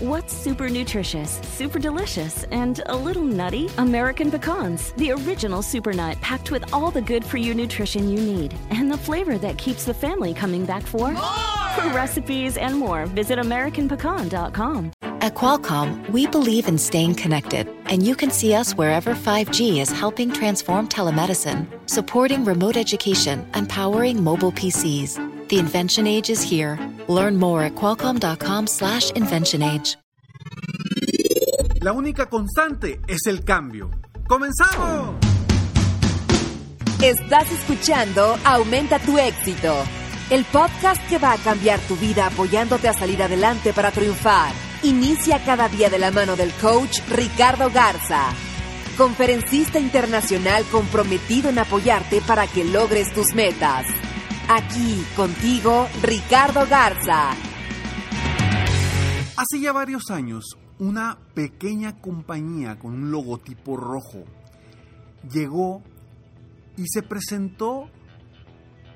What's super nutritious, super delicious, and a little nutty? American pecans, the original super nut packed with all the good for you nutrition you need and the flavor that keeps the family coming back for more. For recipes and more, visit AmericanPecan.com. At Qualcomm, we believe in staying connected, and you can see us wherever 5G is helping transform telemedicine, supporting remote education, and powering mobile PCs. The invention age is here. Learn more at qualcomm.com/slash invention age. La única constante es el cambio. ¡Comenzamos! Estás escuchando Aumenta tu éxito, el podcast que va a cambiar tu vida apoyándote a salir adelante para triunfar. Inicia cada día de la mano del coach Ricardo Garza, conferencista internacional comprometido en apoyarte para que logres tus metas. Aquí contigo, Ricardo Garza. Hace ya varios años, una pequeña compañía con un logotipo rojo llegó y se presentó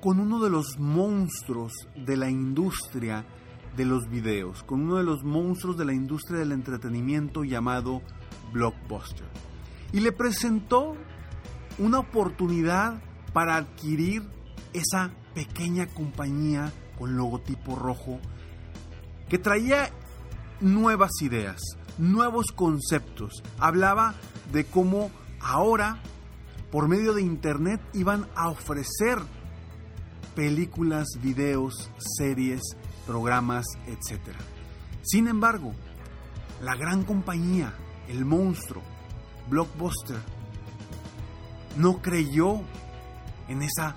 con uno de los monstruos de la industria de los videos, con uno de los monstruos de la industria del entretenimiento llamado Blockbuster. Y le presentó una oportunidad para adquirir esa pequeña compañía con logotipo rojo que traía nuevas ideas, nuevos conceptos. Hablaba de cómo ahora, por medio de Internet, iban a ofrecer películas, videos, series, programas, etc. Sin embargo, la gran compañía, el monstruo, Blockbuster, no creyó en esa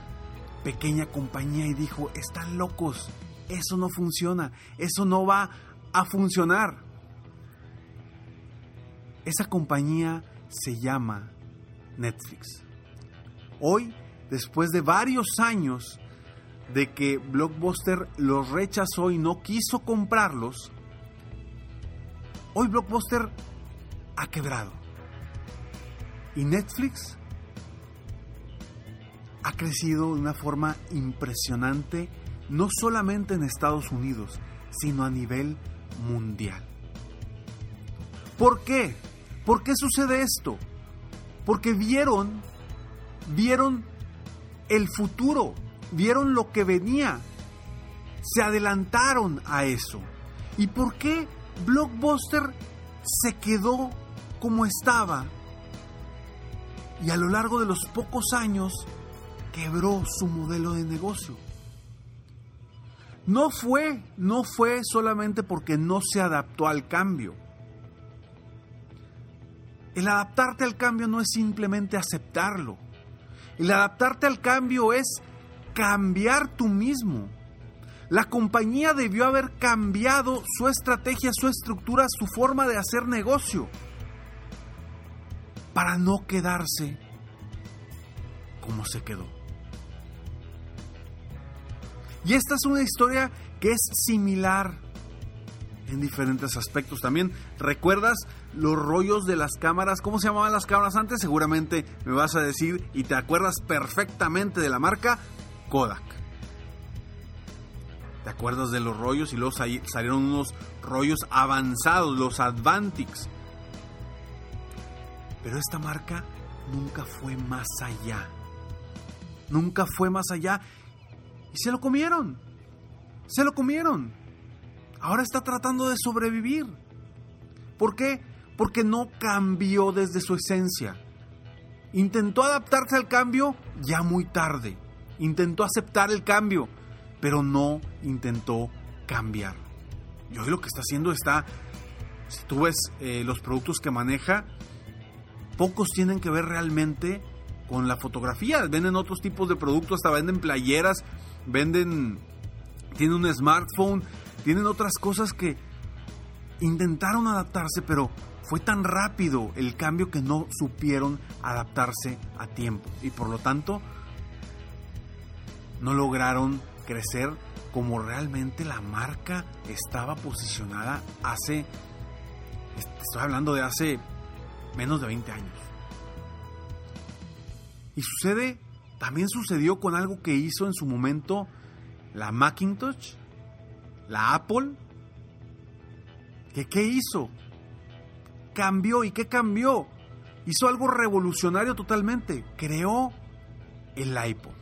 pequeña compañía y dijo, están locos, eso no funciona, eso no va a funcionar. Esa compañía se llama Netflix. Hoy, después de varios años de que Blockbuster los rechazó y no quiso comprarlos, hoy Blockbuster ha quebrado. Y Netflix ha crecido de una forma impresionante, no solamente en Estados Unidos, sino a nivel mundial. ¿Por qué? ¿Por qué sucede esto? Porque vieron, vieron el futuro, vieron lo que venía, se adelantaron a eso. ¿Y por qué Blockbuster se quedó como estaba? Y a lo largo de los pocos años quebró su modelo de negocio. No fue, no fue solamente porque no se adaptó al cambio. El adaptarte al cambio no es simplemente aceptarlo. El adaptarte al cambio es cambiar tú mismo. La compañía debió haber cambiado su estrategia, su estructura, su forma de hacer negocio para no quedarse como se quedó. Y esta es una historia que es similar en diferentes aspectos. También recuerdas los rollos de las cámaras, ¿cómo se llamaban las cámaras antes? Seguramente me vas a decir y te acuerdas perfectamente de la marca Kodak. ¿Te acuerdas de los rollos? Y luego salieron unos rollos avanzados, los Advantix. Pero esta marca nunca fue más allá. Nunca fue más allá y se lo comieron. Se lo comieron. Ahora está tratando de sobrevivir. ¿Por qué? Porque no cambió desde su esencia. Intentó adaptarse al cambio ya muy tarde. Intentó aceptar el cambio, pero no intentó cambiar. Y hoy lo que está haciendo está, si tú ves eh, los productos que maneja, pocos tienen que ver realmente con la fotografía. Venden otros tipos de productos, hasta venden playeras venden, tienen un smartphone, tienen otras cosas que intentaron adaptarse, pero fue tan rápido el cambio que no supieron adaptarse a tiempo y por lo tanto no lograron crecer como realmente la marca estaba posicionada hace, estoy hablando de hace menos de 20 años. Y sucede también sucedió con algo que hizo en su momento la Macintosh, la Apple ¿Que qué hizo? Cambió. ¿Y qué cambió? Hizo algo revolucionario totalmente. Creó el iPod.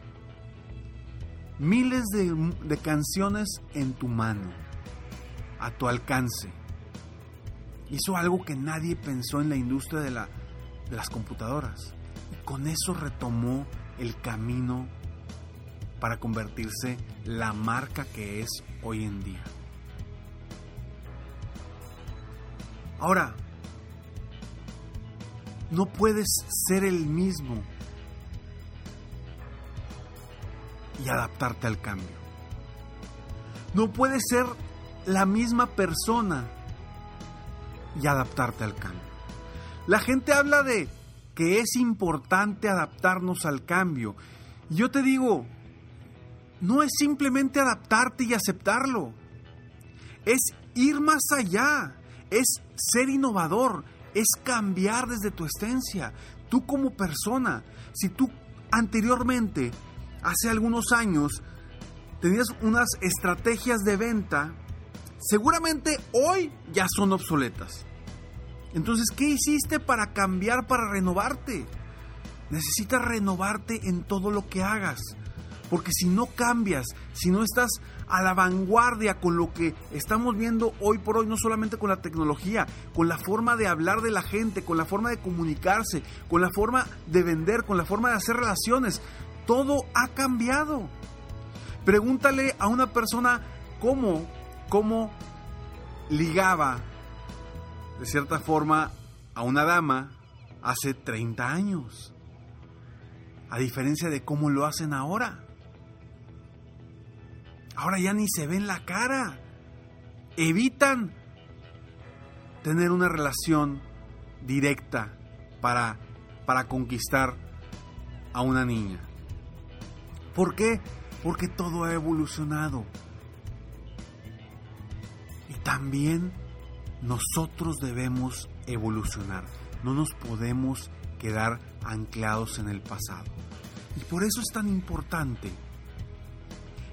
Miles de, canciones en tu mano, a tu alcance. Hizo algo que nadie pensó en la industria de, de las computadoras. Y con eso retomó el camino para convertirse la marca que es hoy en día. Ahora, no puedes ser el mismo y adaptarte al cambio. No puedes ser la misma persona y adaptarte al cambio. La gente habla de que es importante adaptarnos al cambio. Yo te digo, no es simplemente adaptarte y aceptarlo. Es ir más allá. Es ser innovador. Es cambiar desde tu esencia. Tú como persona. Si tú anteriormente, hace algunos años, tenías unas estrategias de venta, seguramente hoy ya son obsoletas. Entonces, ¿qué hiciste para cambiar, para renovarte? Necesitas renovarte en todo lo que hagas. Porque si no cambias, si no estás a la vanguardia con lo que estamos viendo hoy por hoy, no solamente con la tecnología, con la forma de hablar de la gente, con la forma de comunicarse, con la forma de vender, con la forma de hacer relaciones, todo ha cambiado. Pregúntale a una persona cómo, cómo ligaba de cierta forma a una dama hace 30 años. A diferencia de cómo lo hacen ahora. Ahora ya ni se ven la cara. Evitan tener una relación directa para, para conquistar a una niña. ¿Por qué? Porque todo ha evolucionado. Y también nosotros debemos evolucionar. No nos podemos quedar anclados en el pasado. Y por eso es tan importante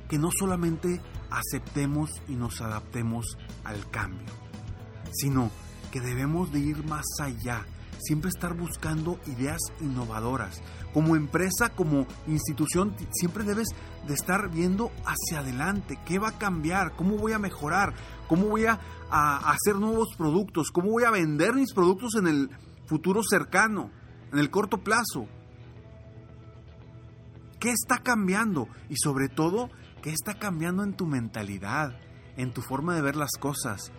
que no solamente aceptemos y nos adaptemos al cambio, sino que debemos de ir más allá, siempre estar buscando ideas innovadoras. Como empresa, como institución, siempre debes de estar viendo hacia adelante, qué va a cambiar, cómo voy a mejorar, cómo voy a, hacer nuevos productos, cómo voy a vender mis productos en el futuro cercano, en el corto plazo. ¿Qué está cambiando? Y sobre todo, ¿Qué está cambiando en tu mentalidad, en tu forma de ver las cosas?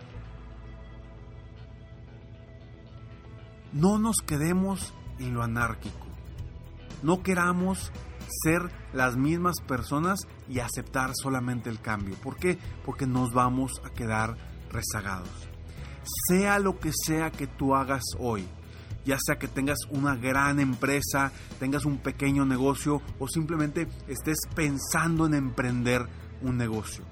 No nos quedemos en lo anárquico. No queramos ser las mismas personas y aceptar solamente el cambio. ¿Por qué? Porque nos vamos a quedar rezagados. Sea lo que sea que tú hagas hoy, ya sea que tengas una gran empresa, tengas un pequeño negocio o simplemente estés pensando en emprender un negocio.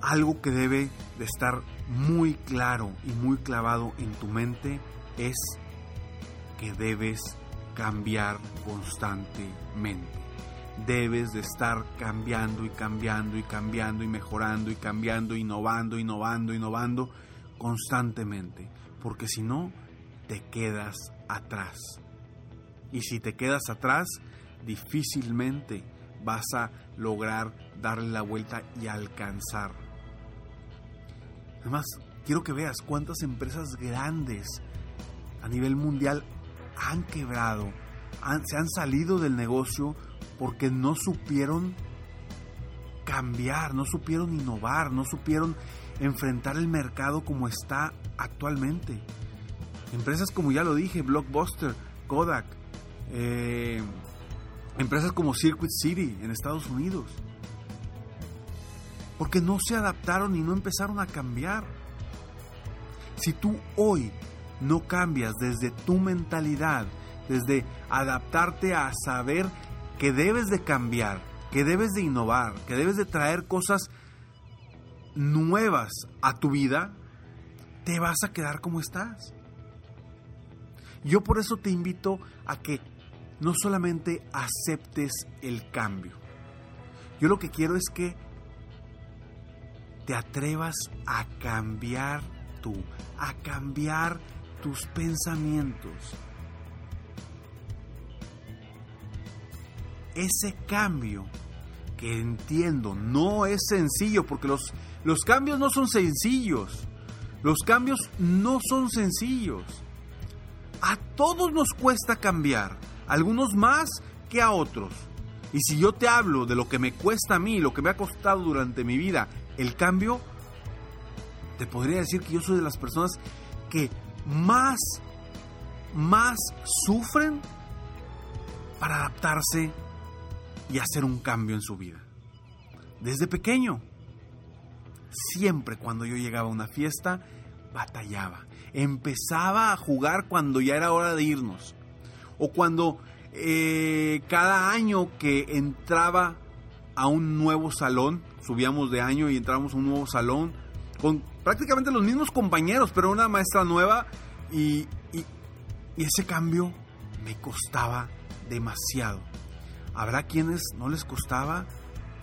Algo que debe de estar muy claro y muy clavado en tu mente es que debes cambiar constantemente. Debes de estar cambiando y cambiando y cambiando y mejorando y cambiando, innovando, innovando, innovando constantemente. Porque si no, te quedas atrás. Y si te quedas atrás, difícilmente vas a lograr darle la vuelta y alcanzar. Además, quiero que veas cuántas empresas grandes a nivel mundial han quebrado, se han salido del negocio porque no supieron cambiar, no supieron innovar, no supieron enfrentar el mercado como está actualmente. Empresas como ya lo dije, Blockbuster, Kodak, eh, empresas como Circuit City en Estados Unidos. Porque no se adaptaron y no empezaron a cambiar. Si tú hoy no cambias desde tu mentalidad, desde adaptarte a saber que debes de cambiar, que debes de innovar, que debes de traer cosas nuevas a tu vida, te vas a quedar como estás. Yo por eso te invito a que no solamente aceptes el cambio. Yo lo que quiero es que te atrevas a cambiar tú, a cambiar tus pensamientos. Ese cambio que entiendo no es sencillo, porque los, los cambios no son sencillos. Los cambios no son sencillos. A todos nos cuesta cambiar, algunos más que a otros. Y si yo te hablo de lo que me cuesta a mí, lo que me ha costado durante mi vida, el cambio, te podría decir que yo soy de las personas que más, más sufren para adaptarse y hacer un cambio en su vida. Desde pequeño, siempre cuando yo llegaba a una fiesta, batallaba. Empezaba a jugar cuando ya era hora de irnos. O cuando eh, cada año que entraba a un nuevo salón, subíamos de año y entrábamos a un nuevo salón, con prácticamente los mismos compañeros, pero una maestra nueva y, y, ese cambio me costaba demasiado. Habrá quienes no les costaba,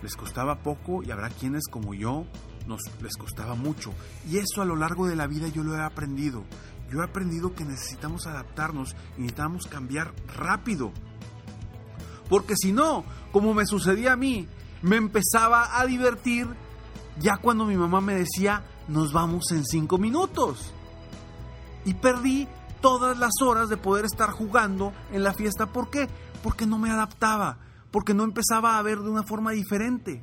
les costaba poco y habrá quienes como yo nos les costaba mucho. Y eso a lo largo de la vida yo lo he aprendido. Yo he aprendido que necesitamos adaptarnos y necesitamos cambiar rápido. Porque si no, como me sucedía a mí, me empezaba a divertir ya cuando mi mamá me decía, nos vamos en cinco minutos. Y perdí todas las horas de poder estar jugando en la fiesta. ¿Por qué? Porque no me adaptaba, porque no empezaba a ver de una forma diferente.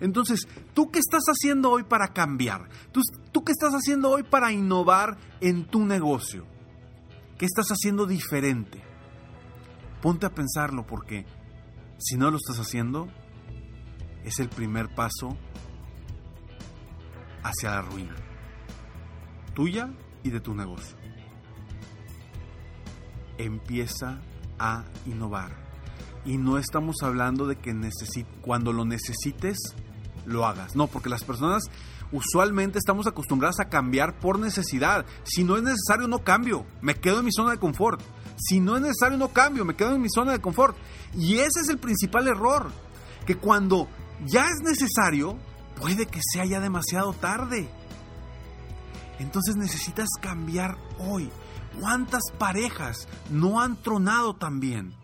Entonces, ¿tú qué estás haciendo hoy para cambiar? ¿Tú, ¿Tú, qué estás haciendo hoy para innovar en tu negocio? ¿Qué estás haciendo diferente? Ponte a pensarlo porque si no lo estás haciendo, es el primer paso hacia la ruina, tuya y de tu negocio. Empieza a innovar. Y no estamos hablando de que cuando lo necesites, lo hagas. No, porque las personas usualmente estamos acostumbradas a cambiar por necesidad. Si no es necesario, no cambio. Me quedo en mi zona de confort. Si no es necesario, no cambio. Me quedo en mi zona de confort. Y ese es el principal error. Que cuando ya es necesario, puede que sea ya demasiado tarde. Entonces necesitas cambiar hoy. ¿Cuántas parejas no han tronado también?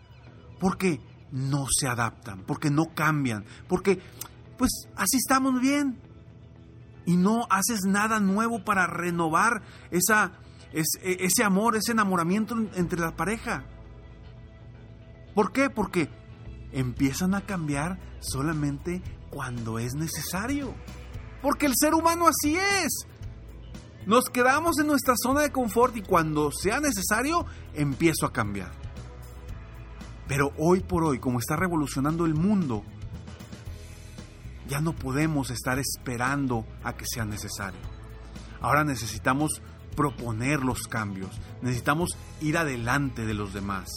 Porque no se adaptan, porque no cambian, porque pues así estamos bien. Y no haces nada nuevo para renovar esa, e, ese amor, ese enamoramiento entre la pareja. ¿Por qué? Porque empiezan a cambiar solamente cuando es necesario. Porque el ser humano así es. Nos quedamos en nuestra zona de confort y cuando sea necesario empiezo a cambiar. Pero hoy por hoy, como está revolucionando el mundo, ya no podemos estar esperando a que sea necesario. Ahora necesitamos proponer los cambios, necesitamos ir adelante de los demás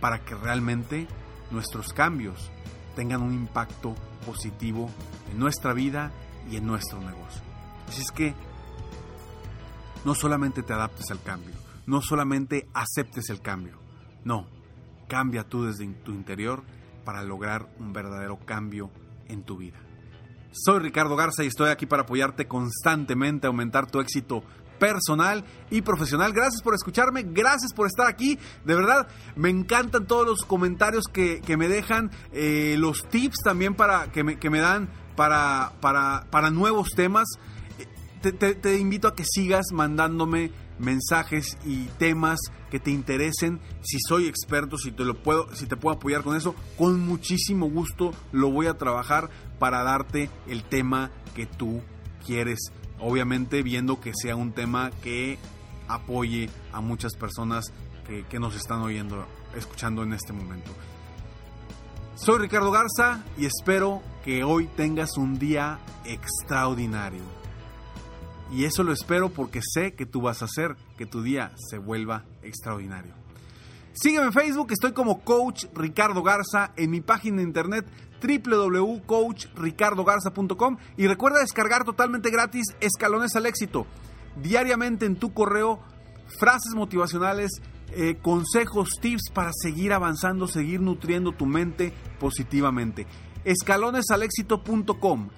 para que realmente nuestros cambios tengan un impacto positivo en nuestra vida y en nuestro negocio. Así es que no solamente te adaptes al cambio, no solamente aceptes el cambio, no, cambia tú desde tu interior para lograr un verdadero cambio en tu vida. Soy Ricardo Garza y estoy aquí para apoyarte constantemente a aumentar tu éxito personal y profesional. Gracias por escucharme, gracias por estar aquí. De verdad, me encantan todos los comentarios que, me dejan, eh, los tips también para, que, me, que me dan para, para, para nuevos temas. Te, te, invito a que sigas mandándome mensajes y temas que te interesen. Si soy experto, si te lo puedo, si te puedo apoyar con eso, con muchísimo gusto lo voy a trabajar para darte el tema que tú quieres obviamente viendo que sea un tema que apoye a muchas personas que, nos están oyendo, escuchando en este momento. Soy Ricardo Garza y espero que hoy tengas un día extraordinario. Y eso lo espero porque sé que tú vas a hacer que tu día se vuelva extraordinario. Sígueme en Facebook, estoy como Coach Ricardo Garza, en mi página de internet www.coachricardogarza.com y recuerda descargar totalmente gratis Escalones al Éxito. Diariamente en tu correo, frases motivacionales, eh, consejos, tips para seguir avanzando, seguir nutriendo tu mente positivamente. Escalonesalexito.com.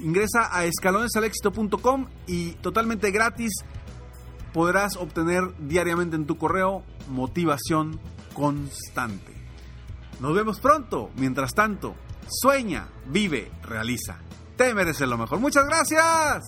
Ingresa a escalonesalexito.com y totalmente gratis podrás obtener diariamente en tu correo motivación constante. Nos vemos pronto. Mientras tanto, sueña, vive, realiza. Te mereces lo mejor. Muchas gracias.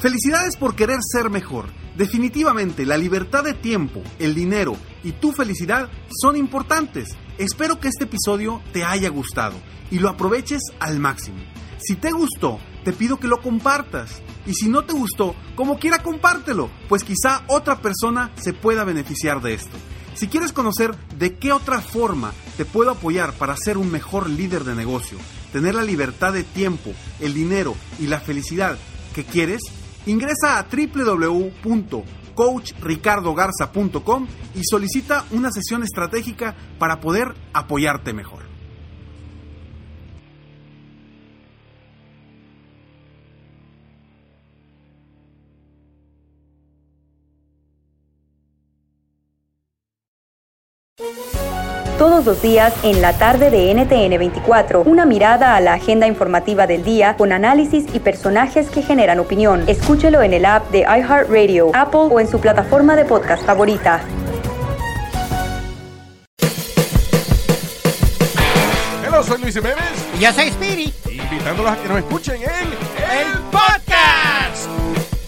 Felicidades por querer ser mejor. Definitivamente la libertad de tiempo, el dinero y tu felicidad son importantes. Espero que este episodio te haya gustado y lo aproveches al máximo. Si te gustó, te pido que lo compartas. Y si no te gustó, como quiera compártelo, pues quizá otra persona se pueda beneficiar de esto. Si quieres conocer de qué otra forma te puedo apoyar para ser un mejor líder de negocio, tener la libertad de tiempo, el dinero y la felicidad que quieres, Ingresa a www.coachricardogarza.com y solicita una sesión estratégica para poder apoyarte mejor. Los días en la tarde de NTN 24. Una mirada a la agenda informativa del día con análisis y personajes que generan opinión. Escúchelo en el app de iHeartRadio, Apple o en su plataforma de podcast favorita. Hola, soy Luis Jiménez. Y yo soy Spirit. Invitándolos a que nos escuchen en El Podcast.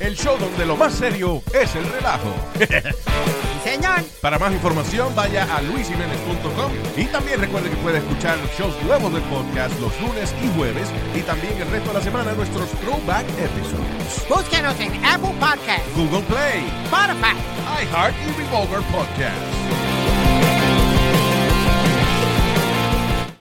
El show donde lo más serio es el relajo. Para más información, vaya a luisimenez.com y también recuerde que puede escuchar shows nuevos del podcast los lunes y jueves y también el resto de la semana nuestros throwback episodes. Búsquenos en Apple Podcast, Google Play, Spotify, iHeart y Revolver Podcast.